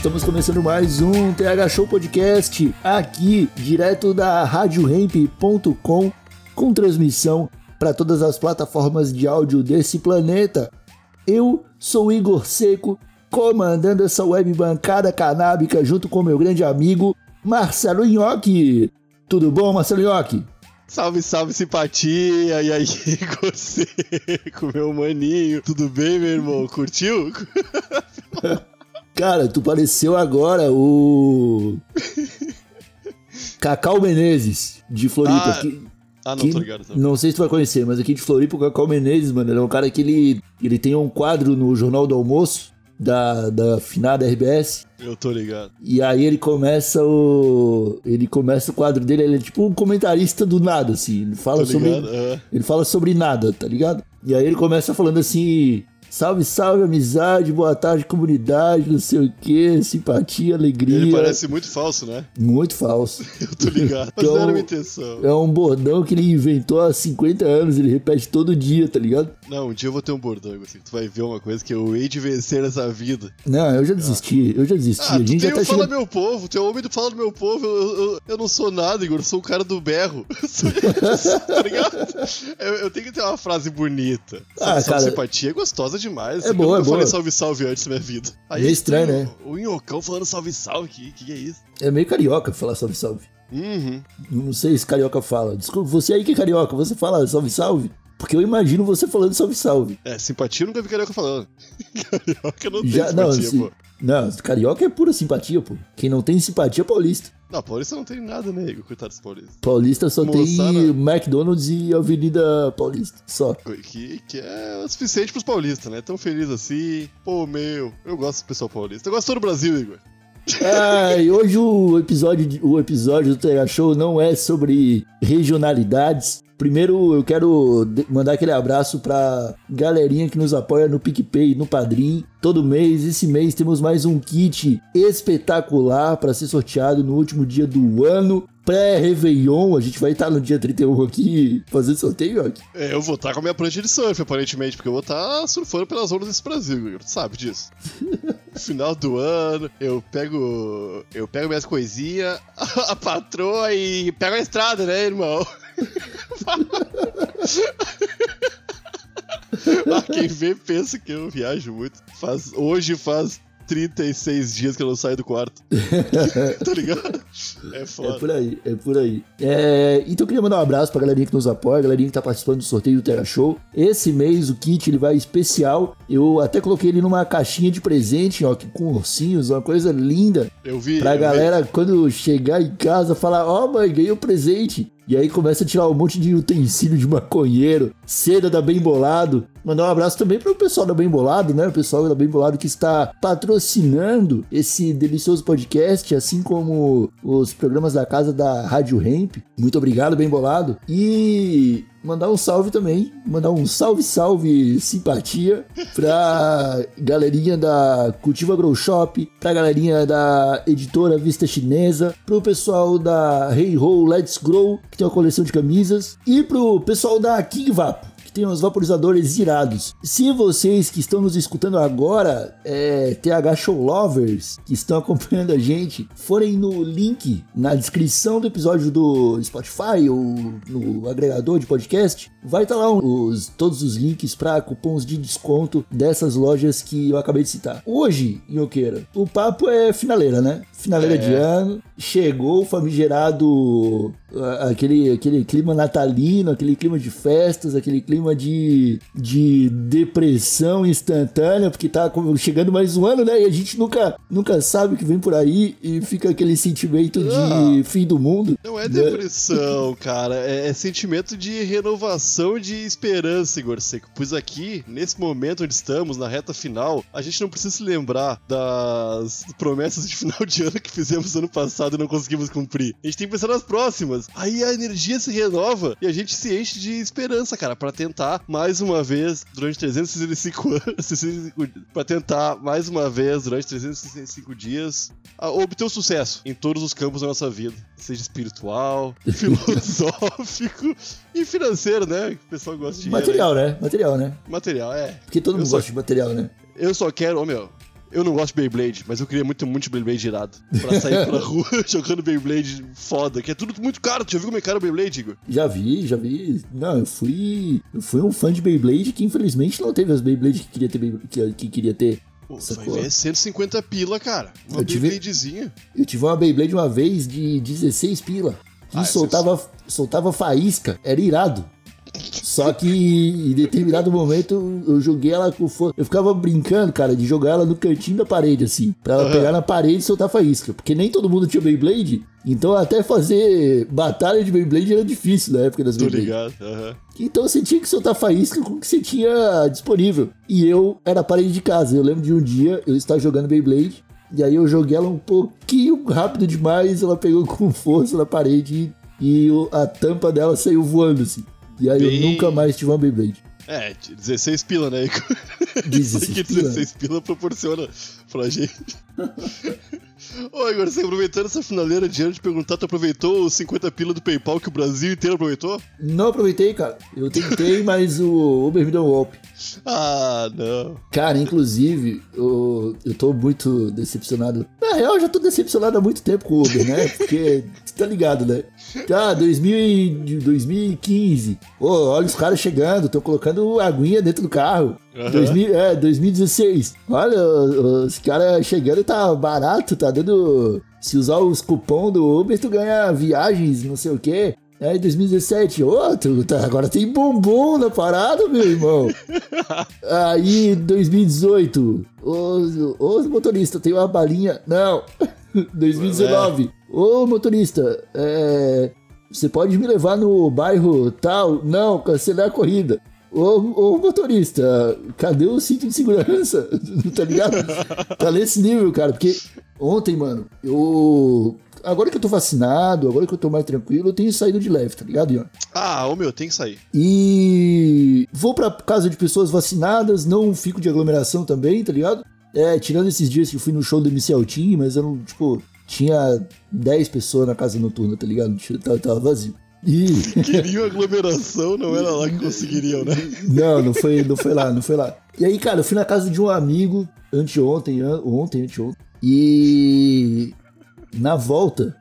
Estamos começando mais um TH Show Podcast aqui, direto da RadioRamp.com, com transmissão para todas as plataformas de áudio desse planeta. Eu sou Igor Seco, comandando essa web bancada canábica junto com meu grande amigo Marcelo Nhoque. Tudo bom, Marcelo Nhoque? Salve, salve, simpatia! E aí, você, com meu maninho? Tudo bem, meu irmão? Curtiu? Cara, tu pareceu agora o. Cacau Menezes, de Floripa. Ah, que- Ah, não, que- tô ligado. Tô. não sei se tu vai conhecer, mas aqui de Floripa, o Cacau Menezes, mano, ele é um cara que ele, ele tem um quadro no Jornal do Almoço, da, da finada RBS, Eu tô ligado. e aí ele começa o. Ele começa o quadro dele, ele é tipo um comentarista do nada, assim. Ele fala sobre. ah. Ele fala sobre nada, tá ligado? E aí ele começa falando assim: salve, salve, amizade, boa tarde, comunidade, não sei o que, simpatia, alegria. Ele parece muito falso, né? Muito falso. Eu tô ligado. Mas Então- não era minha intenção. É um bordão que ele inventou há 50 anos, ele repete todo dia, tá ligado? Não, um dia eu vou ter um bordão, assim. Tu vai ver uma coisa que eu hei de vencer nessa vida. Não, eu já desisti, eu já desisti. Ah, a tu gente tem já o tá Fala chegando. Meu Povo, tu é o homem do Fala Meu Povo. Eu, eu, eu não sou nada, Igor. Eu sou o cara do berro. Tá ligado? Eu, eu tenho que ter uma frase bonita. Ah, cara. simpatia é gostosa demais. É Eu boa, nunca é boa. falei salve, salve antes da minha vida. Aí Meio estranho, tem né? O, Inhocão falando salve, salve. Que, que é isso? É meio carioca falar salve, salve. Uhum. Não sei se carioca fala. Desculpa, você aí que é carioca, você fala salve, salve? Porque eu imagino você falando salve, salve. É, simpatia eu nunca vi carioca falando. carioca não tem Já, não, simpatia, se- pô. Não, carioca é pura simpatia, pô. Quem não tem simpatia é paulista. Não, Paulista não tem nada, né, Igor? Coitado dos paulistas. Paulista só Moçada. tem McDonald's e Avenida Paulista. Só. Que, que é o suficiente pros paulistas, né? Tão feliz assim. Pô, meu, eu gosto do pessoal paulista. Eu gosto todo o Brasil, Igor. E hoje o episódio, o episódio do TH Show não é sobre regionalidades. Primeiro eu quero mandar aquele abraço pra galerinha que nos apoia no PicPay, no Padrim. Todo mês, esse mês temos mais um kit espetacular para ser sorteado no último dia do ano. Pré-Réveillon, a gente vai estar no dia 31 aqui fazendo sorteio, Yoki. É, eu vou estar com a minha prancha de surf, aparentemente, porque eu vou estar surfando pelas ondas desse Brasil. Tu sabe disso. Final do ano, eu pego. Eu pego minhas coisinhas, a patroa e pego a estrada, né, irmão? Ah, quem vê pensa que eu viajo muito. Faz, hoje faz 36 dias que eu não saio do quarto. tá ligado? É É foda. por aí, é por aí. É, então eu queria mandar um abraço pra galerinha que nos apoia, galerinha que tá participando do sorteio do Terra Show. Esse mês o kit ele vai especial. Eu até coloquei ele numa caixinha de presente, ó, com ursinhos, uma coisa linda. Eu vi. Pra eu vi- galera, quando chegar em casa, falar: Ó, mãe, ganhei um presente. E aí começa a tirar um monte de utensílio de maconheiro, seda da Bem Bolado. Mandar um abraço também pro pessoal da Bem Bolado, né? O pessoal da Bem Bolado que está patrocinando esse delicioso podcast, assim como os programas da casa da Rádio Ramp. Muito obrigado, Bem Bolado. E mandar um salve também, mandar um salve, salve, simpatia pra galerinha da Cultiva Grow Shop, pra galerinha da editora Vista Chinesa, pro pessoal da Hey Ho Let's Grow, que tem uma coleção de camisas, e pro pessoal da King Vapo. Que tem uns vaporizadores irados. Se vocês que estão nos escutando agora, é, TH Show Lovers, que estão acompanhando a gente, forem no link na descrição do episódio do Spotify ou no agregador de podcast, vai estar lá os, todos os links para cupons de desconto dessas lojas que eu acabei de citar. Hoje, Inhoqueira, o papo é finaleira, né? Finaleira É. de ano, chegou o famigerado aquele, aquele clima natalino, aquele clima de festas, aquele clima de, de depressão instantânea, porque tá chegando mais um ano, né? E a gente nunca, nunca sabe o que vem por aí e fica aquele sentimento de Ah. fim do mundo. Não é né? depressão, cara. É, é sentimento de renovação de esperança, Igor Seco. Pois aqui, nesse momento onde estamos, na reta final, a gente não precisa se lembrar das promessas de final de ano que fizemos ano passado e não conseguimos cumprir. A gente tem que pensar nas próximas. Aí a energia se renova e a gente se enche de esperança, cara, pra tentar mais uma vez durante 365 anos, 365 pra tentar mais uma vez durante 365 dias obter o sucesso em todos os campos da nossa vida, seja espiritual, filosófico e financeiro, né? Que o pessoal gosta de Material, né? Material, né? Material, é. Porque todo Eu mundo só- gosta de material, né? Eu só quero, ô meu, eu não gosto de Beyblade, mas eu queria muito, muito de Beyblade irado. Pra sair pela rua jogando Beyblade foda, que é tudo muito caro. Tu já viu como é caro o Beyblade, Igor? Já vi, já vi. Não, eu fui. Eu fui um fã de Beyblade que infelizmente não teve as Beyblade que queria ter. Que, que queria ter. Pô, vai ver 150 pila, cara. Uma Eu tive- Beybladezinha. Eu tive uma Beyblade uma vez de 16 pila. Que Ah, soltava, soltava faísca. Era irado. Só que em determinado momento eu joguei ela com força. Eu ficava brincando, cara, de jogar ela no cantinho da parede, assim. Pra ela Aham. pegar na parede e soltar faísca. Porque nem todo mundo tinha Beyblade. Então até fazer batalha de Beyblade era difícil na época das Tô Beyblade. ligado. aham. Então você tinha que soltar faísca com o que você tinha disponível. E eu era parede de casa. Eu lembro de um dia eu estava jogando Beyblade. E aí eu joguei ela um pouquinho rápido demais. Ela pegou com força na parede e, e a tampa dela saiu voando assim. E aí Bem- eu nunca mais tive uma Beyblade. É, 16 pila, né, Igor? 16 Sei que pila. 16 pila proporciona pra gente. Ô, Igor, você aproveitando essa finaleira de ano de perguntar, tu aproveitou os 50 pila do PayPal que o Brasil inteiro aproveitou? Não aproveitei, cara. Eu tentei, mas o Uber me deu um golpe. Ah, não. Cara, inclusive, eu, eu tô muito decepcionado. Na real, eu já tô decepcionado há muito tempo com o Uber, né? Porque, tá ligado, né? Tá, 2000 e- de 2015. Ô, olha os caras chegando, tô colocando aguinha dentro do carro. Aham. 2000, é, 2016. Olha, os caras chegando tá barato, tá dando. Se usar os cupom do Uber, tu ganha viagens, não sei o quê. Aí 2017, outro, tá, agora tem bombom na parada, meu irmão. Aí 2018, ô, ô motorista, tem uma balinha. Não. 2019, ô motorista, é, você pode me levar no bairro tal? Não, cancelar a corrida. Ô, ô motorista, cadê o cinto de segurança? tá ligado? Tá nesse nível, cara, porque ontem, mano, eu. Agora que eu tô vacinado, agora que eu tô mais tranquilo, eu tenho saído de leve, tá ligado, Ian? Ah, ô meu, tem que sair. E vou pra casa de pessoas vacinadas, não fico de aglomeração também, tá ligado? É, tirando esses dias que eu fui no show do MC Altim, mas eu não, tipo, tinha 10 pessoas na casa noturna, tá ligado? Tava, tava vazio. E. Queriam aglomeração, não era lá que conseguiriam, né? Não, não foi, não foi lá, não foi lá. E aí, cara, eu fui na casa de um amigo anteontem, an- ontem, anteontem. E na volta,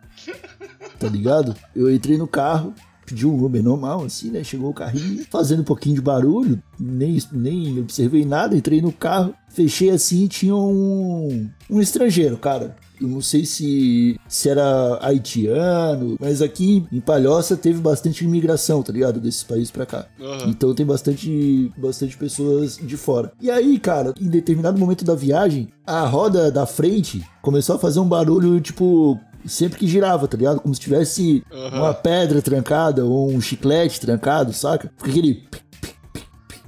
tá ligado? Eu entrei no carro, pedi um Uber normal, assim, né? Chegou o carrinho, fazendo um pouquinho de barulho, nem, nem observei nada, entrei no carro, fechei assim, tinha um, um estrangeiro, cara. Eu não sei se, se era haitiano, mas aqui em Palhoça teve bastante imigração, tá ligado? Desses países pra cá. Aham. Então tem bastante, bastante pessoas de fora. E aí, cara, em determinado momento da viagem, a roda da frente começou a fazer um barulho, tipo, sempre que girava, tá ligado? Como se tivesse Aham. uma pedra trancada ou um chiclete trancado, saca? Fica aquele.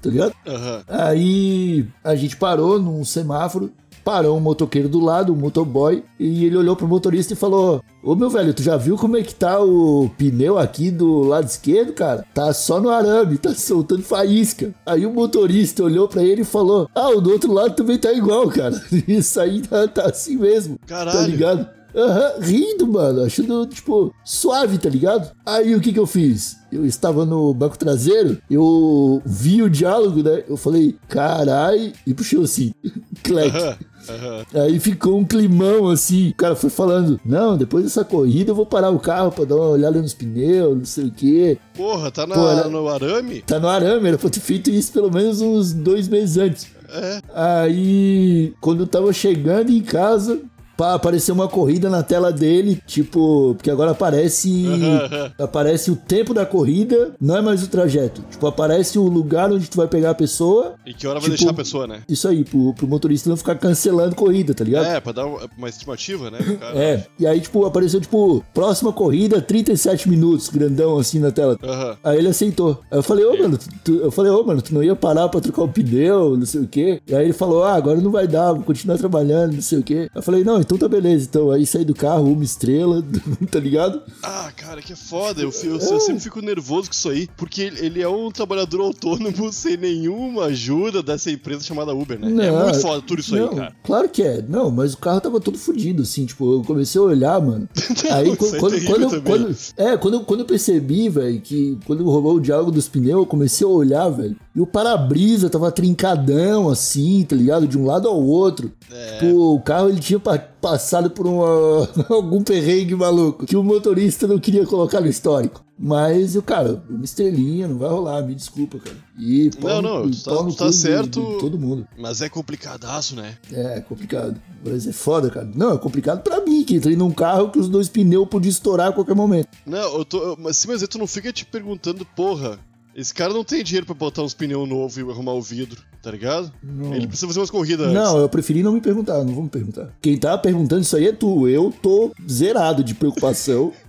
Tá ligado? Aham. Aí a gente parou num semáforo, parou um motoqueiro do lado, um motoboy, e ele olhou pro motorista e falou: Ô meu velho, tu já viu como é que tá o pneu aqui do lado esquerdo, cara? Tá só no arame, tá soltando faísca. Aí o motorista olhou pra ele e falou: Ah, o do outro lado também tá igual, cara. Isso aí tá, tá assim mesmo. Tá Caralho. ligado? Aham, rindo, mano, achando, tipo, suave, tá ligado? Aí o que que eu fiz? Eu estava no banco traseiro, eu vi o diálogo, né? Eu falei, carai, e puxei cinto. Clec. Aham. Aham. Aí ficou um climão assim. O cara foi falando: Não, depois dessa corrida eu vou parar o carro pra dar uma olhada nos pneus, não sei o quê. Porra, tá na, Pô, era- no arame? Tá no arame, era pra ter feito isso pelo menos uns dois meses antes. É. Aí, quando eu tava chegando em casa, pra aparecer uma corrida na tela dele, tipo, porque agora aparece aparece o tempo da corrida, não é mais o trajeto. Tipo, aparece o lugar onde tu vai pegar a pessoa. E que hora vai Tipo, deixar a pessoa, né? Isso aí, pro, pro motorista não ficar cancelando corrida, tá ligado? É, pra dar uma estimativa, né? cara. É, e aí, tipo, apareceu, tipo, próxima corrida, 37 minutos, grandão assim na tela. Aham. Aí ele aceitou. Aí eu falei, ô, mano, tu, eu falei, ô, mano, tu não ia parar pra trocar o pneu, não sei o quê. E aí ele falou, ah, agora não vai dar, vou continuar trabalhando, não sei o quê. Eu falei, não, então tá beleza. Então aí saí do carro, uma estrela, tá ligado? Ah, cara, que é foda. Eu, eu- eu sempre fico nervoso com isso aí, porque ele, é um trabalhador autônomo sem nenhuma ajuda dessa empresa chamada Uber, né? é Não, muito foda tudo isso não, aí, cara. Claro que é. Não, mas o carro tava todo fudido, assim, tipo, eu comecei a olhar, mano. Aí isso quando, é quando, quando, também. quando- é, quando, eu- quando eu percebi, velho, que quando rolou o diálogo dos pneus, eu comecei a olhar, velho, e o para-brisa tava trincadão, assim, tá ligado? De um lado ao outro. É. Tipo, o carro ele tinha pa- passado por uma, algum perrengue maluco que o motorista não queria colocar no histórico. Mas, eu, cara, uma estrelinha, não vai rolar, me desculpa, cara. E Não, pau não, e tu tá- no tá cu de- certo. de todo mundo. Mas é complicadaço, né? É, complicado. Mas é foda, cara. Não, é complicado pra mim, que entrei num carro que os dois pneus podiam estourar a qualquer momento. Não, eu tô. Mas sim, mas aí tu não fica te perguntando, porra. Esse cara não tem dinheiro pra botar uns pneus novos e arrumar o vidro, tá ligado? Não. Ele precisa fazer umas corridas antes. Não, eu preferi não me perguntar, não vou me perguntar. Quem tá perguntando isso aí é tu. Eu tô zerado de preocupação,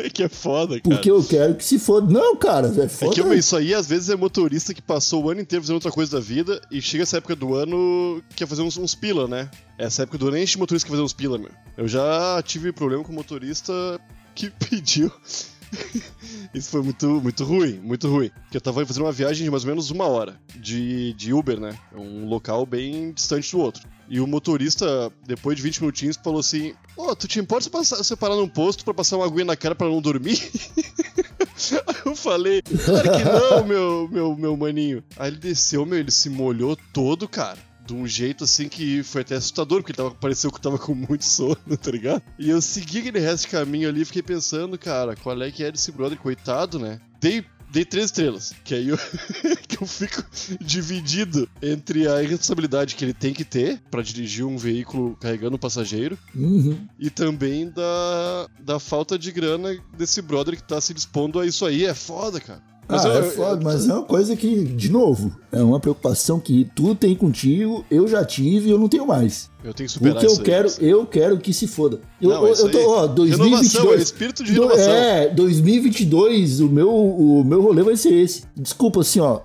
É que é foda, cara. porque eu quero que se foda. Não, cara, é É foda. que meu, isso aí às vezes é motorista que passou o ano inteiro fazendo outra coisa da vida e chega essa época do ano quer fazer uns, uns pila, né? Essa época do ano enche motorista que fazer uns pila, meu. Eu já tive problema com motorista que pediu. Isso foi muito, muito ruim, muito ruim. Porque eu tava fazendo uma viagem de mais ou menos uma hora de, de Uber, né? Um local bem distante do outro. E o motorista, depois de 20 minutinhos, falou assim: Ô, tu te importa se se parar num posto pra passar uma aguinha na cara pra não dormir? Aí eu falei, claro que não, meu, meu, meu maninho. Aí ele desceu, meu, ele se molhou todo, cara. De um jeito assim que foi até assustador, porque ele tava, pareceu que tava com muito sono, tá ligado? E eu segui aquele resto de caminho ali e fiquei pensando, cara, qual é que é desse brother, coitado, né? Dei, dei três estrelas, que aí eu, que eu fico dividido entre a irresponsabilidade que ele tem que ter pra dirigir um veículo carregando um passageiro Uhum. e também da, da falta de grana desse brother que tá se dispondo a isso aí. É foda, cara. Ah, eu- é eu- foda, mas é uma coisa que, de novo, é uma preocupação que tu tem contigo, eu já tive e eu não tenho mais. Eu tenho que superar Porque eu isso aí, quero, isso. eu quero que se foda. Eu, Não, eu, isso eu tô, aí. ó, Renovação, é 2022. espírito de do-. É, 2022, o meu, o meu rolê vai ser esse. Desculpa, assim, ó,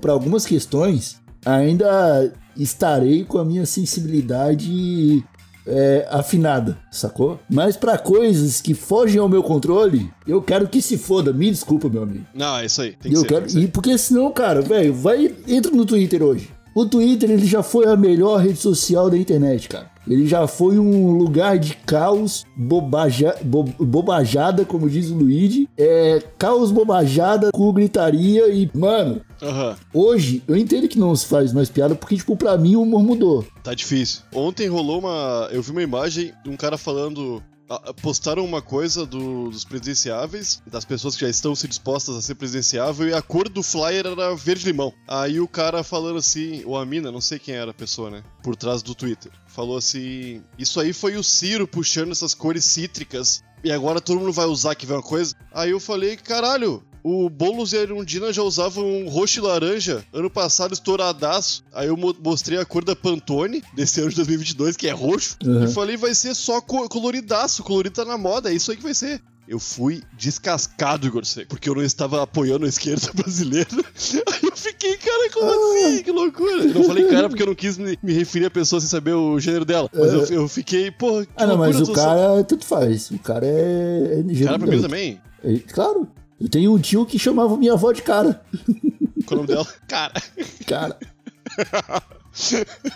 pra algumas questões, ainda estarei com a minha sensibilidade é, afinada, sacou? Mas pra coisas que fogem ao meu controle, eu quero que se foda. Me desculpa, meu amigo. Não, é isso aí. Tem eu ser. quero, e porque senão, cara, velho, vai entra no Twitter hoje. O Twitter ele já foi a melhor rede social da internet, cara. Ele já foi um lugar de caos, bobaja, bo- bobajada, como diz o Luigi. É caos, bobajada, com gritaria e, mano, Aham. hoje eu entendo que não se faz mais piada porque, tipo, pra mim o humor mudou. Tá difícil. Ontem rolou uma. Eu vi uma imagem de um cara falando. Ah, Postaram uma coisa do- dos presidenciáveis, das pessoas que já estão se dispostas a ser presidenciável, e a cor do flyer era verde-limão. Aí o cara falando assim, ou a mina, não sei quem era a pessoa, né? Por trás do Twitter. Falou assim: Isso aí foi o Ciro puxando essas cores cítricas, e agora todo mundo vai usar que vem uma coisa. Aí eu falei: Caralho, o Boulos e a Erundina já usavam roxo e laranja ano passado, estouradaço. Aí eu mo- mostrei a cor da Pantone desse ano de 2022, que é roxo. Uhum. E falei, vai ser só co- coloridaço. Colorido tá na moda, é isso aí que vai ser. Eu fui descascado, Igor Seco, porque eu não estava apoiando a esquerda brasileira. Aí eu fiquei, cara, como assim? Que loucura. Eu não falei cara porque eu não quis me, me referir a pessoa sem saber o gênero dela. Mas eu, eu fiquei, porra, que Ah, não, mas o cara, tanto faz. O cara é. é Cara, pra mim também. É, claro. Eu tenho um tio que chamava minha avó de cara. Qual o nome dela? Cara. Cara.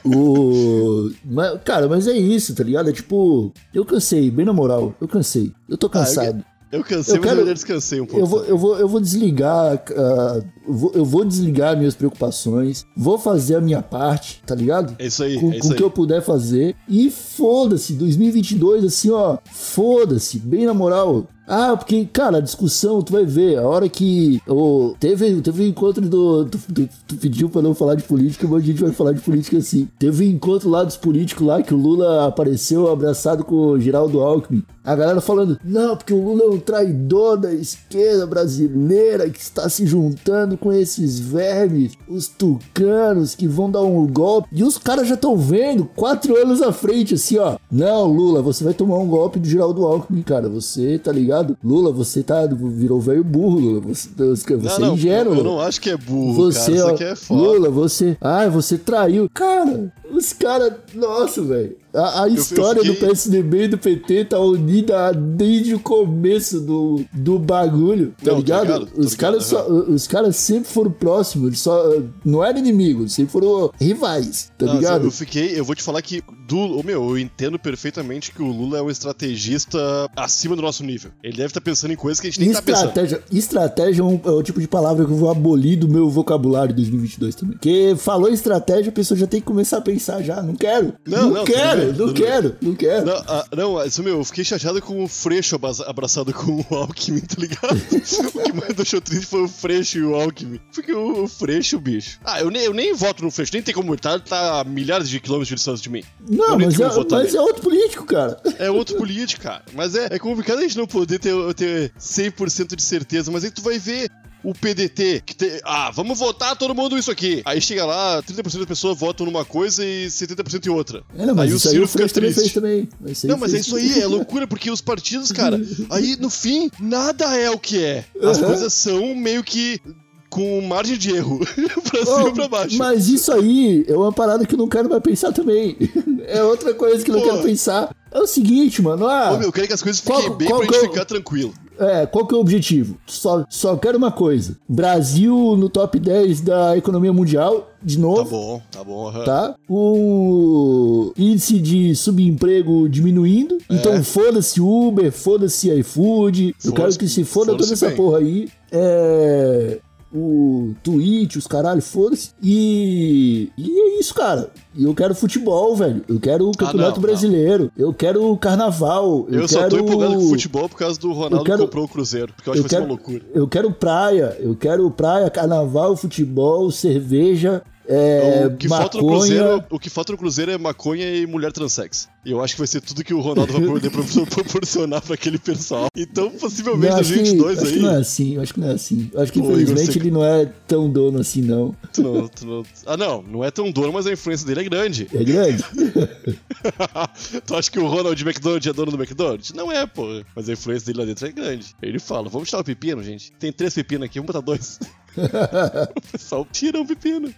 o... mas, cara, mas é isso, tá ligado? É tipo, eu cansei, bem na moral, eu cansei. Eu tô cansado. Eu cansei, Eu mas quero- eu já descansei um pouco. Eu vou, eu vou, eu vou desligar. ah, eu, vou, eu vou desligar minhas preocupações. Vou fazer a minha parte, tá ligado? É isso aí, com, é com isso o aí. que eu puder fazer. E foda-se, 2022, assim, ó. Foda-se, bem na moral. Ah, porque, cara, a discussão, tu vai ver, a hora que o, teve, teve um encontro do. Tu, tu- tu pediu pra não falar de política, mas a gente vai falar de política assim. Teve um encontro lá dos políticos lá que o Lula apareceu abraçado com o Geraldo Alckmin. A galera falando, não, porque o Lula é um traidor da esquerda brasileira que está se juntando com esses vermes, os tucanos que vão dar um golpe. E os caras já estão vendo, quatro anos à frente, assim, ó. Não, Lula, você vai tomar um golpe do Geraldo Alckmin, cara. Você, tá ligado? Lula, você tá, virou velho burro, Lula. Você, você Não, é ingênuo. eu não acho que é burro, Você, cara. Ó, é foda. Lula, você. Ai, você traiu. Cara, os caras. Nossa, velho. A, a história fiquei- do PSDB e do PT tá unida desde o começo do, do bagulho, tá Não, ligado? ligado, os, caras os caras sempre foram próximos, só. Não eram inimigos, sempre foram rivais, tá Não, ligado? Eu fiquei, eu vou te falar que do, meu, eu entendo perfeitamente que o Lula é um estrategista acima do nosso nível. Ele deve estar pensando em coisas que a gente nem tá pensando. Estratégia, estratégia é, um, é o tipo de palavra que eu vou abolir do meu vocabulário em 2022 também. Porque falou estratégia, a pessoa já tem que começar a pensar já. Não quero. Não, Não, não, tudo quero, não quero, não quero. Não, ah, não, isso, meu, eu fiquei chateado com o Freixo abra- abraçado com o Alckmin, tá ligado? o que mais deixou triste foi o Freixo e o Alckmin. Porque o, o Freixo, bicho. Ah, eu nem, eu nem voto no Freixo, nem tem como, tá, tá a milhares de quilômetros de distância de mim. Não, eu mas, é, votar mas é outro político, cara. É outro político, cara. Mas é, é complicado a gente não poder ter, ter 100% de certeza. Mas aí tu vai ver o PDT, que tem. Ah, vamos votar todo mundo isso aqui. Aí chega lá, 30% das pessoas votam numa coisa e 70% em outra. É, não, mas aí o Ciro fica triste. também. Aí Não, mas é isso aí, é loucura, porque os partidos, cara, aí no fim, nada é o que é. As Uhum. coisas são meio que com margem de erro, pra cima Oh, e pra baixo. Mas isso aí é uma parada que eu não quero mais pensar também. É outra coisa que eu não Pô. quero pensar. É o seguinte, mano. Ah, Ô, meu, eu quero que as coisas fiquem Qual- bem qual pra que gente ficar tranquilo. É, qual que é o objetivo? Só, só quero uma coisa. Brasil no top 10 da economia mundial, de Tá novo. bom, tá bom. aham. Tá? O índice de subemprego diminuindo. Então foda-se Uber, foda-se iFood. Eu quero que se foda toda foda-se essa bem. porra aí. É. O Twitch, os caralho, foda-se. E. E é isso, cara. E eu quero futebol, velho. Eu quero o Campeonato Ah, não, Brasileiro. Eu quero o Carnaval. Eu, Eu, só quero... tô empolgado com futebol por causa do Ronaldo Eu quero- que comprou o Cruzeiro. Porque eu acho eu que vai quero, ser uma loucura. eu quero praia, eu quero praia, carnaval, futebol, cerveja, é, o, que falta no. Cruzeiro, o que falta no Cruzeiro é maconha e mulher transex. E eu acho que vai ser tudo que o Ronaldo vai poder propor- proporcionar pra aquele pessoal. Então, possivelmente, Não, acho, que, 2022 acho que aí. não é assim, eu acho que não é assim. Eu acho que Igor, infelizmente você- ele não é tão dono assim, não. tu não- tu não- Ah, não, não é tão dono, mas a influência dele é grande. É grande. tu acha que o Ronald McDonald é dono do McDonald's? Não é, pô. Mas a influência dele lá dentro é grande. Ele fala: vamos tirar o pepino, gente. Tem três pepinos aqui, vamos botar dois. o pessoal tira um pepino.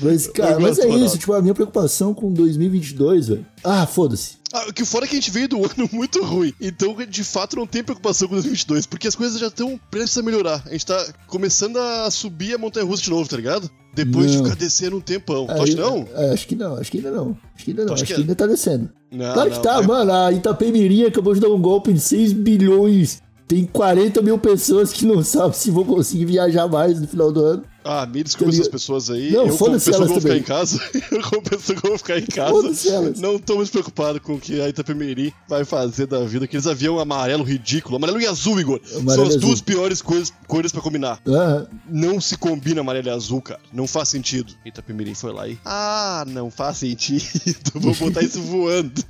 Mas, cara, mas é isso, tipo, a minha preocupação com 2022, velho. Ah, foda-se. Ah, o que fora é que a gente veio do ano muito ruim. Então, de fato, não tem preocupação com 2022, porque as coisas já estão prestes a melhorar. A gente tá começando a subir a montanha russa de novo, tá ligado? Depois de Não. ficar descendo um tempão. Tu Aí- acha que não? é, acho que não, acho que ainda não. Acho que ainda não, acho que é? ainda tá descendo. Não, Claro que não, tá, mano. A Itapemirim acabou de dar um golpe de 6 bilhões. Tem 40 mil pessoas que não sabem se vão conseguir viajar mais no final do ano. Ah, me desculpa Tá essas pessoas aí. Não, eu, como pessoa que vou ficar em casa, eu, como pessoa que vou ficar em casa, não tô muito preocupado com o que a Itapemirim vai fazer da vida. Aqueles avião amarelo ridículo. Amarelo e azul, Igor. Amarelo São as azul. duas piores coisas, cores pra combinar. Não se combina amarelo e azul, cara. Não faz sentido. Itapemirim foi lá e. Ah, não faz sentido. Vou botar isso voando.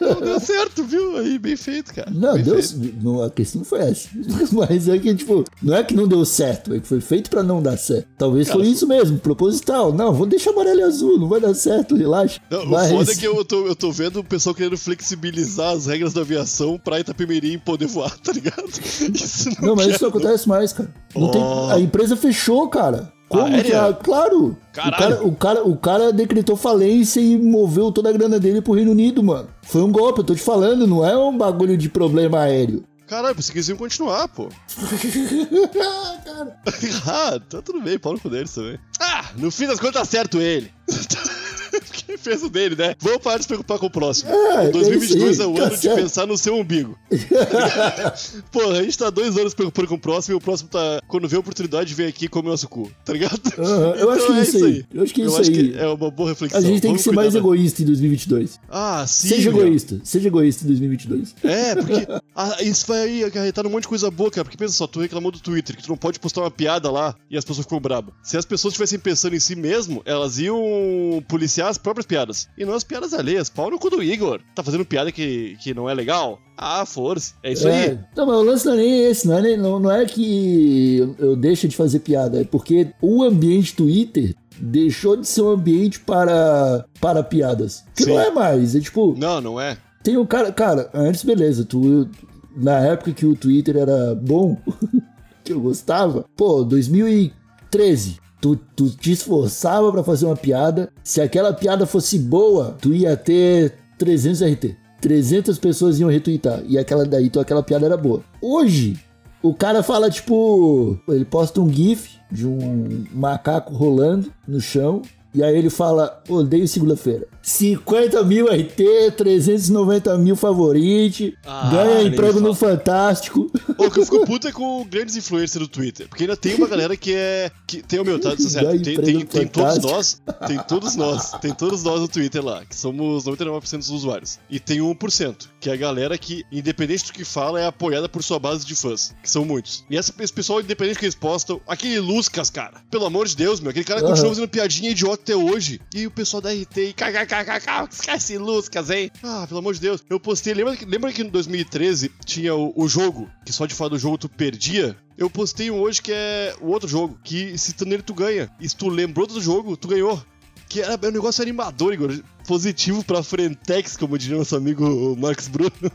Não deu certo, viu? Aí, bem feito, cara. Não, Bem deu, não, a questão não foi essa. Mas é que, tipo, não é que não deu certo, é que foi feito pra não dar certo. Talvez Cara, foi isso mesmo, proposital. Não, vou deixar amarelo e azul, não vai dar certo, relaxa. Não, Mas- O foda é que eu tô, eu tô vendo o pessoal querendo flexibilizar as regras da aviação pra Itapemirim poder voar, tá ligado? Isso não, Não, mas quero, isso não acontece mais, cara. Não tem- Oh. a empresa fechou, cara. Como Ah, que é? a- Claro! O cara, o, cara, o cara decretou falência e moveu toda a grana dele pro Reino Unido, mano. Foi um golpe, eu tô te falando, não é um bagulho de problema aéreo. Caralho, pensei que eles iam continuar, pô. cara, ah, tá tudo bem, pau no cu deles também. Ah, no fim das contas tá certo ele. Defesa dele, né? Vamos parar de se preocupar com o próximo. É, 2022 é, é o aí, ano de pensar no seu umbigo. Porra, a gente tá dois anos se preocupando com o próximo e o próximo tá, quando vê a oportunidade, vem aqui e come nosso cu, tá ligado? Eu acho que é isso aí. Eu acho que é isso aí. é uma boa reflexão. A gente tem que Vamos ser mais da- egoísta em 2022. Ah, sim. seja meu. egoísta. Seja egoísta em 2022. É, porque ah, isso vai aí acarretar um monte de coisa boa, cara. Porque pensa só, tu reclamou do Twitter, que tu não pode postar uma piada lá e as pessoas ficam brabas. Se as pessoas estivessem pensando em si mesmo, elas iam policiar as próprias piadas. E não as piadas alheias. Pau no cu do Igor. Tá fazendo piada que, que não é legal? Ah, força. É isso É. aí. Não, mas o lance não é nem esse, não é, nem- não, não é que eu, deixo de fazer piada, é porque o ambiente Twitter deixou de ser um ambiente para, para piadas. Que Sim. não é mais, é tipo, Não, não é. tem um cara, cara, antes beleza, tu, na época que o Twitter era bom, que eu gostava, pô, 2013, tu, tu te esforçava pra fazer uma piada, se aquela piada fosse boa, tu ia ter 300 RT. 300 pessoas iam retweetar. E aquela daí, então aquela piada era boa. Hoje, o cara fala, tipo. Ele posta um GIF de um macaco rolando no chão. E aí ele fala: odeio segunda-feira. 50 mil RT, 390 mil favorite, Ah, ganha emprego no Fantástico. O que eu fico puto é com grandes influencers do Twitter. Porque ainda tem uma galera que é. Que tem o meu, tá? Certo. Tem, tem, tem todos nós. Tem todos nós. Tem todos nós no Twitter lá. Que somos 99% dos usuários. E tem 1%. Que é a galera que, independente do que fala, é apoiada por sua base de fãs. Que são muitos. E essa, esse pessoal, independente do que eles postam. Aquele Luscas, cara. Pelo amor de Deus, meu. Aquele cara Aham. continua fazendo piadinha idiota até hoje. E o pessoal da RT. e kkkk, Esquece Luscas, hein? Ah, pelo amor de Deus. Eu postei. Lembra, que- lembra que em 2013 tinha o, o jogo? Que só de falar do jogo tu perdia? Eu postei um hoje que é o outro jogo. Que se tu nele tu ganha. E se tu lembrou do jogo, tu ganhou. Que era é um negócio animador, Igor. Positivo pra Frentex, como diria nosso amigo Marcos Bruno.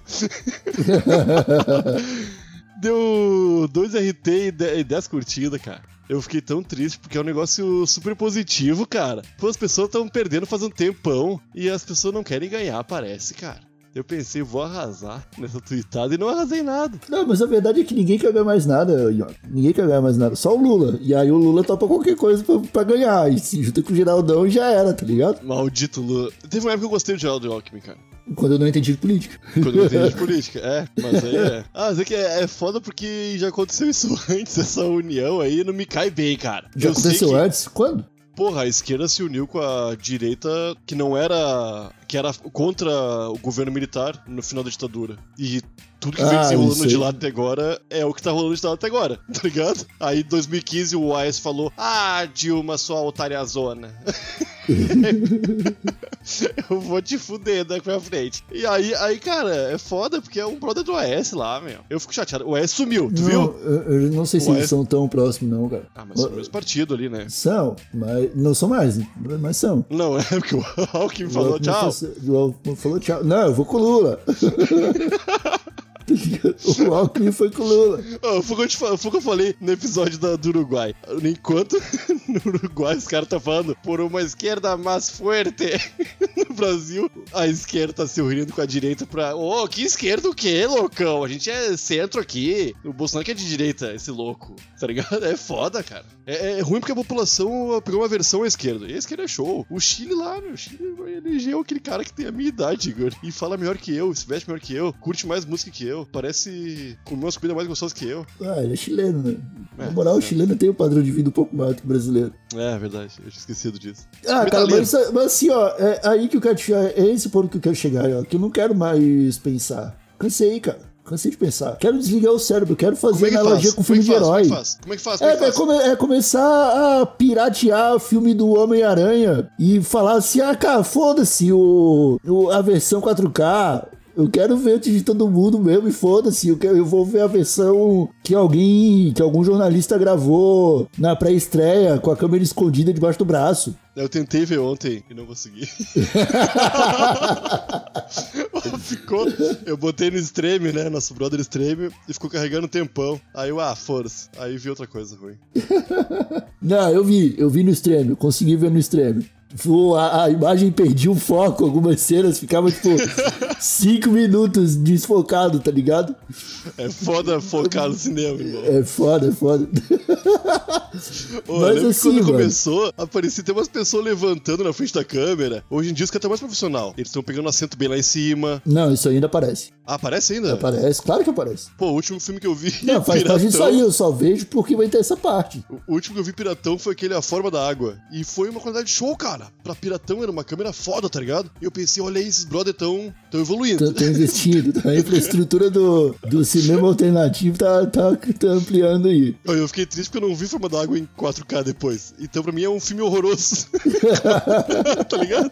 Deu 2 RT 10 e 10 curtidas, cara. Eu fiquei tão triste porque é um negócio super positivo, cara. Pô, as pessoas estão perdendo faz um tempão e as pessoas não querem ganhar, parece, cara. Eu pensei, vou arrasar nessa tweetada e não arrasei nada. Não, mas a verdade é que ninguém quer ganhar mais nada, Ion. Ninguém quer ganhar mais nada. Só o Lula. E aí o Lula topa qualquer coisa pra, pra ganhar. E se junta com o Geraldão e já era, tá ligado? Maldito Lula. Teve uma época que eu gostei do Geraldo Alckmin, cara. Quando eu não entendi de política. Quando eu entendi de política. É, mas aí é. Ah, mas é que é, é foda porque já aconteceu isso antes, essa união aí não me cai bem, cara. Já eu aconteceu que, antes? Quando? porra, a esquerda se uniu com a direita que não era. Que era contra o governo militar no final da ditadura. E tudo que vem Ah, se rolando de lá até agora é o que tá rolando de lá até agora, tá ligado? Aí em 2015 o Aes falou: Ah, Dilma, sua otária zona. Eu vou te fuder daqui pra frente. E aí, aí, cara, é foda porque é um brother do AS lá, meu. Eu fico chateado. O AS sumiu, tu não, viu? Eu, eu não sei se Ué? eles são tão próximos, não, cara. Ah, mas são o mesmo partido ali, né? São, mas não são mais, mas são. Não, é porque o Alckmin falou O tchau. Falou- tchau. Não, eu vou com o Lula. Tá o Alckmin foi com o Lula. Oh, foi o eu foi o que eu falei no episódio da- do Uruguai. Enquanto no Uruguai os caras estão falando por uma esquerda mais forte, no Brasil a esquerda tá se unindo com a direita pra. Ô, que esquerda o quê, loucão? A gente é centro aqui. O Bolsonaro que é de direita, esse louco. Tá ligado? É foda, cara. É, é ruim porque a população pegou uma versão à esquerda. E a esquerda é show. O Chile lá, meu. O Chile elegeu aquele cara que tem a minha idade, Igor. E fala melhor que eu, se veste melhor que eu, curte mais música que eu, parece comer umas comidas mais gostosas que eu. Ah, ele é chileno, né? É, Na moral, o é. chileno tem um padrão de vida um pouco maior que o brasileiro. É, verdade, eu tinha esquecido disso. Ah, cara, mas, mas assim, ó, é aí que eu quero chegar, é esse ponto que eu quero chegar, ó, que eu não quero mais pensar. Cansei, cara. Cansei de pensar. Quero desligar o cérebro, quero fazer é que analogia faz? com é filme de faz? Como é herói. que faz? Como é que faz? Como É, é que é, faz? come- é começar a piratear o filme do Homem-Aranha e falar assim: ah, cara, foda-se o, o- a versão 4K. Eu quero ver antes de todo mundo mesmo e foda-se. Eu, quero- eu vou ver a versão que alguém, que algum jornalista gravou na pré-estreia com a câmera escondida debaixo do braço. Eu tentei ver ontem e não consegui. ficou. Eu botei no stream, né? Nosso brother stream, e ficou carregando um tempão. Aí eu, ah, força. Aí vi outra coisa ruim. Não, eu vi, eu vi no stream, consegui ver no stream. A, a imagem perdia o foco, algumas cenas ficava tipo Cinco minutos desfocado, tá ligado? É foda focar no cinema, irmão. É foda, é foda. Ô, Mas que assim, quando mano. começou, aparecia tem umas pessoas levantando na frente da câmera. Hoje em dia os caras estão mais profissional. Eles estão pegando assento bem lá em cima. Não, isso ainda aparece. Ah, aparece ainda? Aparece, claro que aparece. Pô, o último filme que eu vi. Não, faz parte disso Piratão, aí, eu só vejo porque vai ter essa parte. O último que eu vi Piratão foi aquele A Forma da Água. E foi uma qualidade show, cara. Pra Piratão era uma câmera foda, tá ligado? E eu pensei, olha aí, esses brother tão, tão evoluindo. Tá, tá investindo, tá? a infraestrutura do, do cinema alternativo tá, tá, tá ampliando aí. Aí Eu fiquei triste porque eu não vi Forma da Água em 4K depois. Então pra mim é um filme horroroso. tá ligado?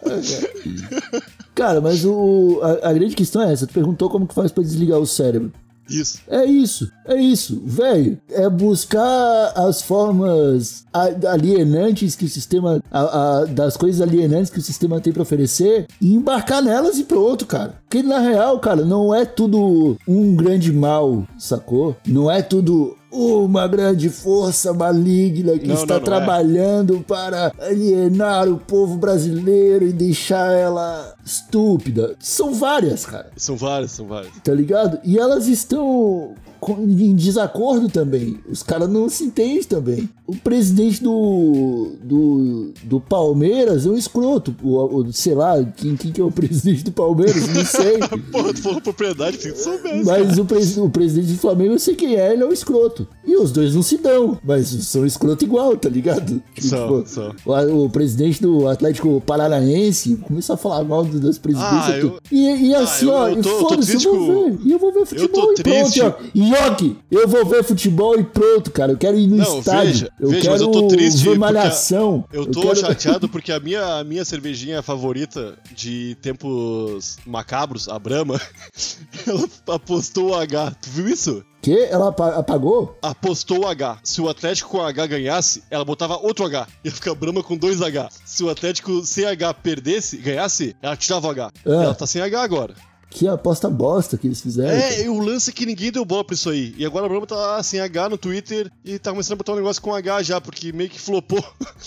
Cara, mas o, a, a grande questão é essa. Tu perguntou como que faz pra desligar o cérebro. Isso. É isso, é isso, velho. É buscar as formas alienantes que o sistema. a- a- das coisas alienantes que o sistema tem pra oferecer e embarcar nelas e pronto, cara. Porque na real, cara, não é tudo um grande mal, sacou? Não é tudo. Uma grande força maligna que Não, está não, não é. trabalhando para alienar o povo brasileiro e deixar ela estúpida. São várias, cara São vários, são vários. tá ligado? E elas estão em desacordo também. Os caras não se entendem também. O presidente do, do, do Palmeiras é um escroto. O, o- sei lá, quem, quem que é o presidente do Palmeiras? Não sei. Porra, tu falou propriedade, se tu soubesse. Mas o, pres- o presidente do Flamengo, eu sei quem é, ele é um escroto. E os dois não se dão, mas são escroto igual, tá ligado? São, Tipo, são. O, o presidente do Atlético Paranaense começou a falar mal das presidências. Ah, eu-. E, e assim, eu- ó, eu tô- eu tô foda-se, eu triste vou ver. E eu vou ver futebol e triste. pronto, ó. Nhoque, eu vou ver futebol e pronto, cara. Eu quero ir no Não, estádio. veja, eu veja, quero eu tô triste ver malhação. Eu tô quero... chateado porque a minha, a minha cervejinha favorita de tempos macabros, a Brahma, ela apostou o H. Tu viu isso? Que? Ela apa- apagou? Apostou o H. Se o Atlético com H ganhasse, ela botava outro H. Ia ficar Brahma com dois H. Se o Atlético sem H perdesse, ganhasse, ela tirava o H. Ah. Ela tá sem H agora. Que aposta bosta que eles fizeram. É, e o lance é que ninguém deu bola pra isso aí. E agora a Brahma tá sem H no Twitter e tá começando a botar um negócio com H já, porque meio que flopou.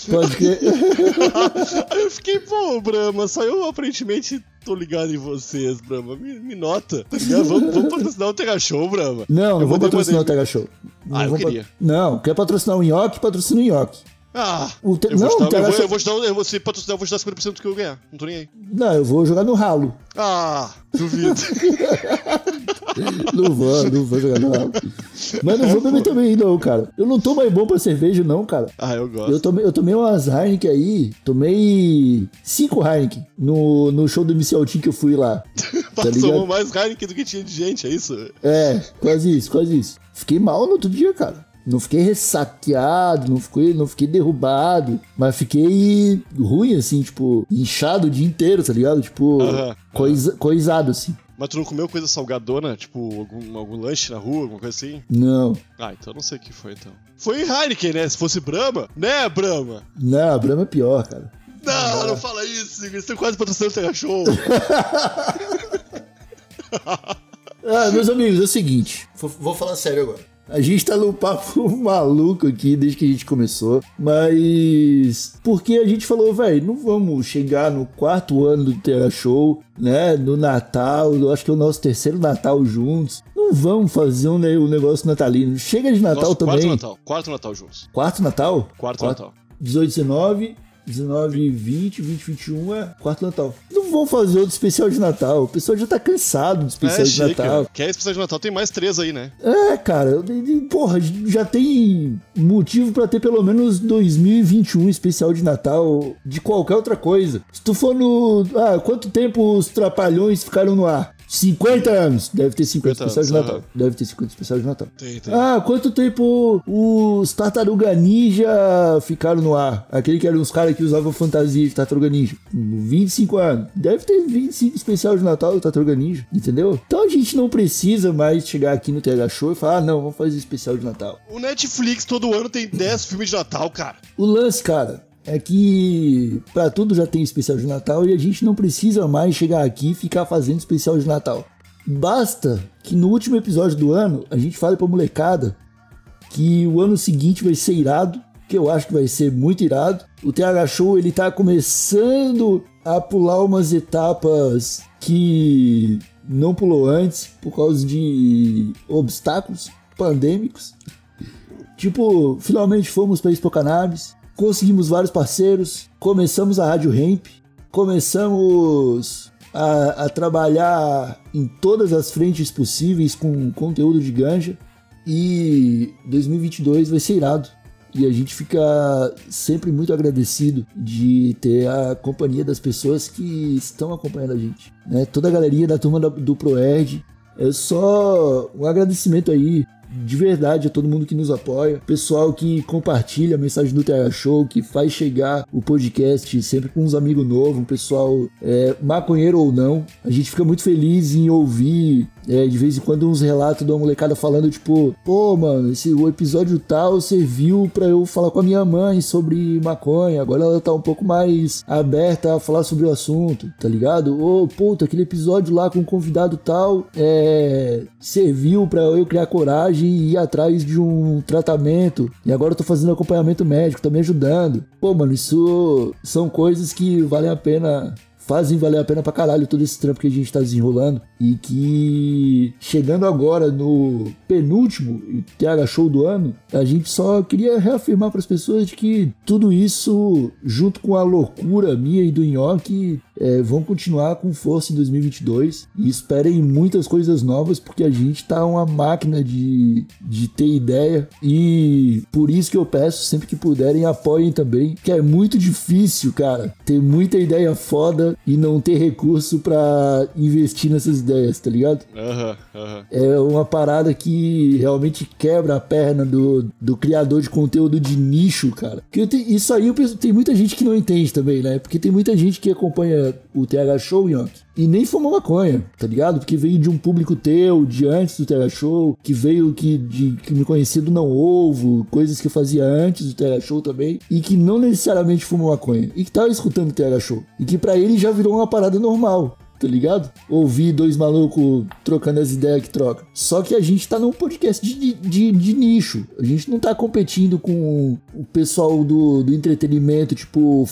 Pode que. Aí eu fiquei, pô, Brahma, só eu aparentemente tô ligado em vocês, Brahma. Me, me nota. tá? Vamos, vamos patrocinar o Tega Show, Brahma. Não, não Eu vou mandei- patrocinar o Tega Show. Não Ah, eu vou queria. pat- Não, quer patrocinar o Nhoque, patrocina o Nhoque. Ah, te- eu, vou não, o Tega eu, vou, eu vou te dar, eu vou se patrocinar, eu vou te dar 50% do que eu ganhar. Não tô nem aí. Não, eu vou jogar no ralo. Ah, duvido. Não vou, não vou jogar no ralo. Mas não vou beber também, não, cara. Eu não tô mais bom pra cerveja, não, cara. ah, eu gosto. Eu tomei, eu tomei umas Heineken aí, tomei cinco Heineken no, no show do MC Altin que eu fui lá. Tá Passou ligado? mais Heineken do que tinha de gente, é isso? É, quase isso, quase isso. Fiquei mal no outro dia, cara. Não fiquei ressaqueado, não fiquei, não fiquei derrubado, mas fiquei ruim, assim, tipo, inchado o dia inteiro, tá ligado? Tipo, coisa, coisado, assim. Mas tu não comeu coisa salgadona? Tipo, algum, algum lanche na rua, alguma coisa assim? Não, Ah, então eu não sei o que foi, então. Foi Heineken, né? Se fosse Brahma, né, Brahma? não, a Brahma é pior, cara. Não, não fala isso. Eles estão quase patrocinando o Tega Show. Ah, meus amigos, é o seguinte, vou, vou falar sério agora. A gente tá num papo maluco aqui desde que a gente começou, mas porque a gente falou, velho, não vamos chegar no quarto ano do Terra Show, né? No Natal, eu acho que é o nosso terceiro Natal juntos. Não vamos fazer um, um negócio natalino. Chega de Natal Nosso também. Quarto Natal. Quarto Natal juntos. Quarto Natal? Quarto Quarto- Natal. 18, 19, 19, 20, 20, 21 é quarto Natal. Não vão fazer outro especial de Natal. O pessoal já tá cansado do especial É, de. Natal. Quer especial de Natal? Tem mais três aí, né? É, cara, e- e, porra, já tem motivo pra ter pelo menos 2021 especial de Natal de qualquer outra coisa. Se tu for no. Ah, quanto tempo os Trapalhões ficaram no ar? 50 anos. Deve ter 50, 50 especial de anos, Natal. Deve ter 50 especial de Natal. Tem, tem. Ah, quanto tempo os Tartaruga Ninja ficaram no ar? Aquele que eram os caras que usavam fantasia de Tartaruga Ninja. 25 anos. Deve ter 25 especial de Natal do Tartaruga Ninja, entendeu? Então a gente não precisa mais chegar aqui no TH Show e falar, ah, não, vamos fazer especial de Natal. O Netflix todo ano tem 10 filmes de Natal, cara. O lance, cara, é que pra tudo já tem especial de Natal e a gente não precisa mais chegar aqui e ficar fazendo especial de Natal. Basta que no último episódio do ano a gente fale pra molecada que o ano seguinte vai ser irado, que eu acho que vai ser muito irado. O TH Show ele tá começando a pular umas etapas que não pulou antes por causa de obstáculos pandêmicos. Tipo, finalmente fomos para Expo Cannabis, conseguimos vários parceiros, começamos a Rádio Hemp, começamos a, a trabalhar em todas as frentes possíveis com conteúdo de ganja e 2022 vai ser irado. E a gente fica sempre muito agradecido de ter a companhia das pessoas que estão acompanhando a gente. Né? Toda a galeria da turma do ProErd. É só um agradecimento aí de verdade a todo mundo que nos apoia, pessoal que compartilha a mensagem do TH Show, que faz chegar o podcast sempre com uns amigos novos, um pessoal é, maconheiro ou não. A gente fica muito feliz em ouvir é, de vez em quando uns relatos de uma molecada falando, tipo, pô, mano, esse, o episódio tal serviu para eu falar com a minha mãe sobre maconha, agora ela tá um pouco mais aberta a falar sobre o assunto, tá ligado? Ô, puta, aquele episódio lá com o convidado tal é, serviu para eu criar coragem e ir atrás de um tratamento, e agora eu tô fazendo acompanhamento médico, tá me ajudando. Pô, mano, isso são coisas que valem a pena fazem valer a pena pra caralho todo esse trampo que a gente tá desenrolando. E que chegando agora no penúltimo TH Show do ano, a gente só queria reafirmar para as pessoas que tudo isso, junto com a loucura minha e do Nhoque, é, vão continuar com força em 2022 e esperem muitas coisas novas porque a gente tá uma máquina de, de ter ideia e por isso que eu peço sempre que puderem apoiem também, que é muito difícil, cara, ter muita ideia foda e não ter recurso para investir nessas ideias, tá ligado? Aham, aham. É uma parada que realmente quebra a perna do, do criador de conteúdo de nicho, cara. Isso aí eu penso, tem muita gente que não entende também, né? Porque tem muita gente que acompanha o TH Show, Yonk, e nem fumou maconha, tá ligado? Porque veio de um público teu, de antes do TH Show, que veio que, de, que me conhecia do Não Ovo, coisas que eu fazia antes do TH Show também, e que não necessariamente fumou maconha, e que tava escutando o TH Show, e que para ele já virou uma parada normal tá ligado? Ouvir dois malucos trocando as ideias que troca. Só que a gente tá num podcast de, de, de nicho. A gente não tá competindo com o pessoal do, do entretenimento, tipo o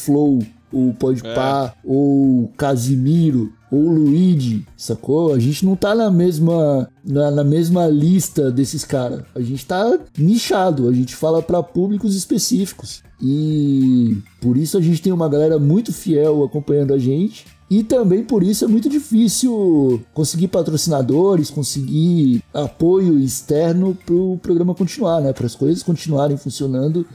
O Podpah, é. ou Casimiro, ou Luigi, sacou? A gente não tá na mesma na, na mesma lista desses caras. A gente tá nichado, a gente fala para públicos específicos. E por isso a gente tem uma galera muito fiel acompanhando a gente e também por isso é muito difícil conseguir patrocinadores, conseguir apoio externo para o programa continuar, né? Para as coisas continuarem funcionando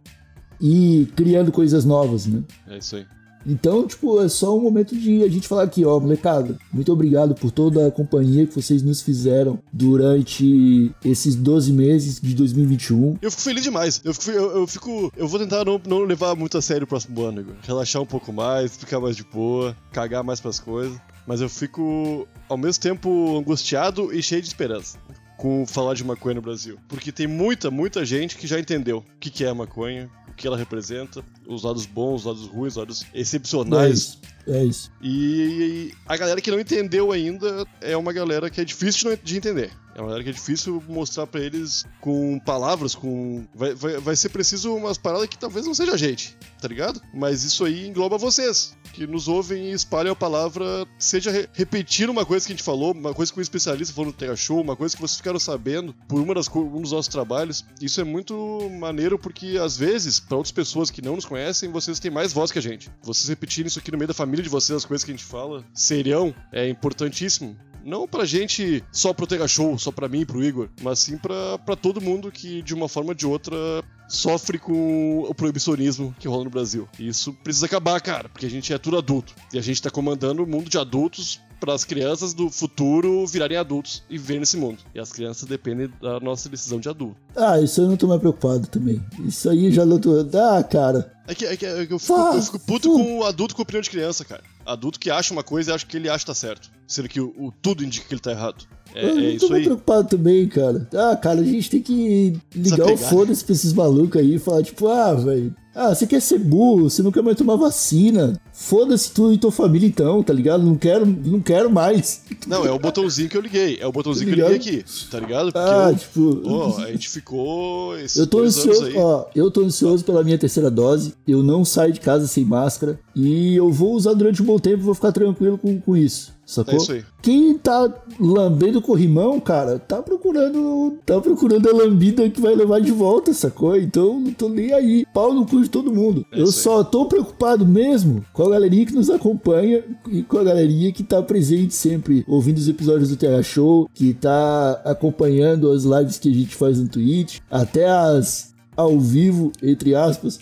e criando coisas novas, né? É isso aí. Então, tipo, é só um momento de a gente falar aqui, ó, molecada, muito obrigado por toda a companhia que vocês nos fizeram durante esses 12 meses de 2021. Eu fico feliz demais. Eu fico, eu, eu, fico, eu vou tentar não, não levar muito a sério o próximo ano, Igor. Relaxar um pouco mais, ficar mais de boa, cagar mais pras coisas. Mas eu fico, ao mesmo tempo, angustiado e cheio de esperança com falar de maconha no Brasil. Porque tem muita, muita gente que já entendeu o que, que é maconha, que ela representa, os lados bons, os lados ruins, os lados excepcionais. É isso. É isso. E a galera que não entendeu ainda é uma galera que é difícil de entender. É uma galera que é difícil mostrar para eles com palavras, com. Vai, vai, vai ser preciso umas paradas que talvez não seja a gente, tá ligado? Mas isso aí engloba vocês, que nos ouvem e espalham a palavra, seja re repetindo uma coisa que a gente falou, uma coisa que um especialista falou no Terra Show, uma coisa que vocês ficaram sabendo por uma das, um dos nossos trabalhos. Isso é muito maneiro porque, às vezes, para outras pessoas que não nos conhecem, vocês têm mais voz que a gente. Vocês repetirem isso aqui no meio da família de vocês, as coisas que a gente fala, serião, é importantíssimo. Não pra gente só pro Tega Show, só pra mim e pro Igor, mas sim pra, pra todo mundo que, de uma forma ou de outra, sofre com o proibicionismo que rola no Brasil. E isso precisa acabar, cara, porque a gente é tudo adulto. E a gente tá comandando o mundo de adultos para as crianças do futuro virarem adultos e viverem nesse mundo. E as crianças dependem da nossa decisão de adulto. Ah, isso eu não tô mais preocupado também. Isso aí já não tô. Ah, cara. É que, é que, é que eu, fico, ah, eu, fico, puto com o adulto com opinião de criança, cara. Adulto que acha uma coisa e acha que ele acha que tá certo. Sendo que o, o tudo indica que ele tá errado. É, eu é não tô muito preocupado também, cara. Ah, cara, a gente tem que ligar o foda-se pra esses malucos aí e falar, tipo, ah, velho, ah, você quer ser burro, você não quer mais tomar vacina. Foda-se tu e tua família então, tá ligado? Não quero, não quero mais. Não, é o botãozinho que eu liguei. É o botãozinho tá que eu liguei aqui, tá ligado? Porque ah, eu, tipo. Ó, a gente ficou. eu tô ansioso, ó, eu tô ansioso pela minha terceira dose. Eu não saio de casa sem máscara. E eu vou usar durante um bom tempo, vou ficar tranquilo com, com isso Sacou? É isso aí. Quem tá lambendo corrimão, cara, tá procurando. Tá procurando a lambida que vai levar de volta, sacou? Então não tô nem aí. Pau no cu de todo mundo. É Eu aí. só tô preocupado mesmo com a galerinha que nos acompanha e com a galerinha que tá presente sempre, ouvindo os episódios do TH Show, que tá acompanhando as lives que a gente faz no Twitch, até as ao vivo, entre aspas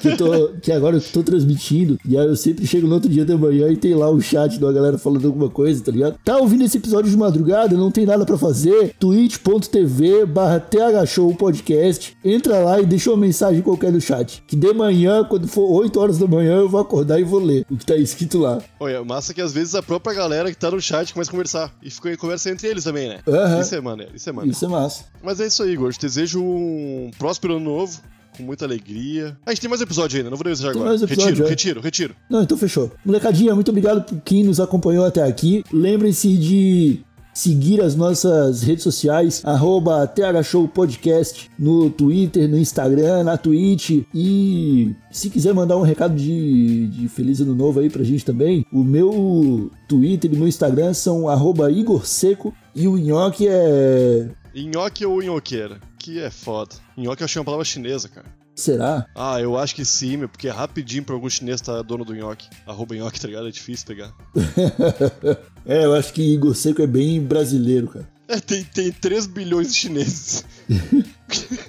que, tô, que agora eu tô transmitindo. E aí eu sempre chego no outro dia da manhã e tem lá o chat da galera falando alguma coisa, tá ligado? Tá ouvindo esse episódio de madrugada, não tem nada pra fazer? twitch.tv barra thshow podcast. Entra lá e deixa uma mensagem qualquer no chat. Que de manhã, quando for 8 horas da manhã, eu vou acordar e vou ler o que tá escrito lá. Olha, massa que às vezes a própria galera que tá no chat começa a conversar. E fica em conversa entre eles também, né? Aham. Isso é maneiro, isso é maneiro. Isso é massa. Mas é isso aí, Igor. Te desejo um próspero ano novo, com muita alegria. A gente tem mais episódio ainda, não vou desejar agora. episódio, retiro, é. retiro, retiro. Não, então fechou. Molecadinha, muito obrigado por quem nos acompanhou até aqui. Lembrem-se de seguir as nossas redes sociais, arroba TH Show Podcast, no Twitter, no Instagram, na Twitch. E se quiser mandar um recado de, de Feliz Ano Novo aí pra gente também, o meu Twitter e meu Instagram são arroba Igor Seco e o Nhoque é... Nhoque ou nhoqueira? Que é foda. Nhoque eu achei uma palavra chinesa, cara. Será? Ah, eu acho que sim, meu, porque é rapidinho pra algum chinês tá dono do nhoque. Arroba nhoque, tá ligado? É difícil pegar. é, eu acho que Igor Seco é bem brasileiro, cara. É, tem, tem 3 bilhões de chineses.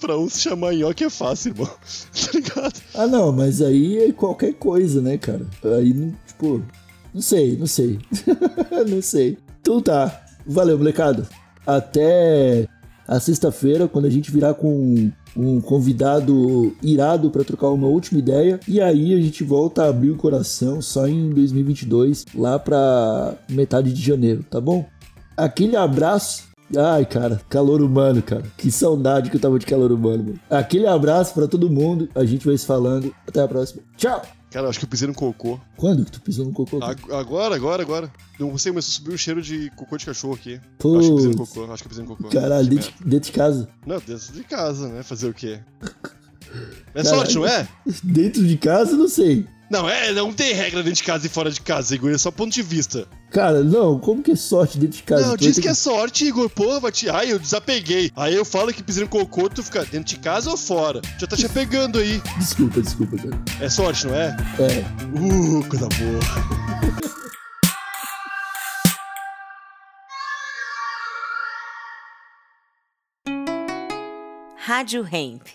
pra um se chamar nhoque é fácil, irmão. Tá ligado? Ah, não, mas aí é qualquer coisa, né, cara? Aí, tipo, não sei, não sei. não sei. Então tá. Valeu, molecada. Até a sexta-feira, quando a gente virar com um convidado irado pra trocar uma última ideia. E aí a gente volta a abrir o coração só em 2022, lá pra metade de janeiro, tá bom? Aquele abraço. Ai, cara, calor humano, cara. Que saudade que eu tava de calor humano, mano. Aquele abraço pra todo mundo. A gente vai se falando. Até a próxima. Tchau! Cara, acho que eu pisei no cocô. Quando que tu pisou no cocô? Ag- Agora, agora, agora. Não sei, a subir um cheiro de cocô de cachorro aqui. Putz. Acho que eu pisei no cocô, acho que eu pisei no cocô. Caralho, Que dentro, dentro de casa. Não, dentro de casa, né? Fazer o quê? É Caralho. sorte, não é? Dentro de casa, não sei. Não, é, não tem regra dentro de casa e fora de casa, Igor. É só ponto de vista. Cara, não, como que é sorte dentro de casa? não, Tu diz ter que é sorte, Igor. Porra, vai te... Ai, eu desapeguei. Aí eu falo que pisei no cocô, tu fica dentro de casa ou fora? Já tá te apegando aí. Desculpa, desculpa, cara. É sorte, não é? É. Uh, coisa boa. Rádio Hemp.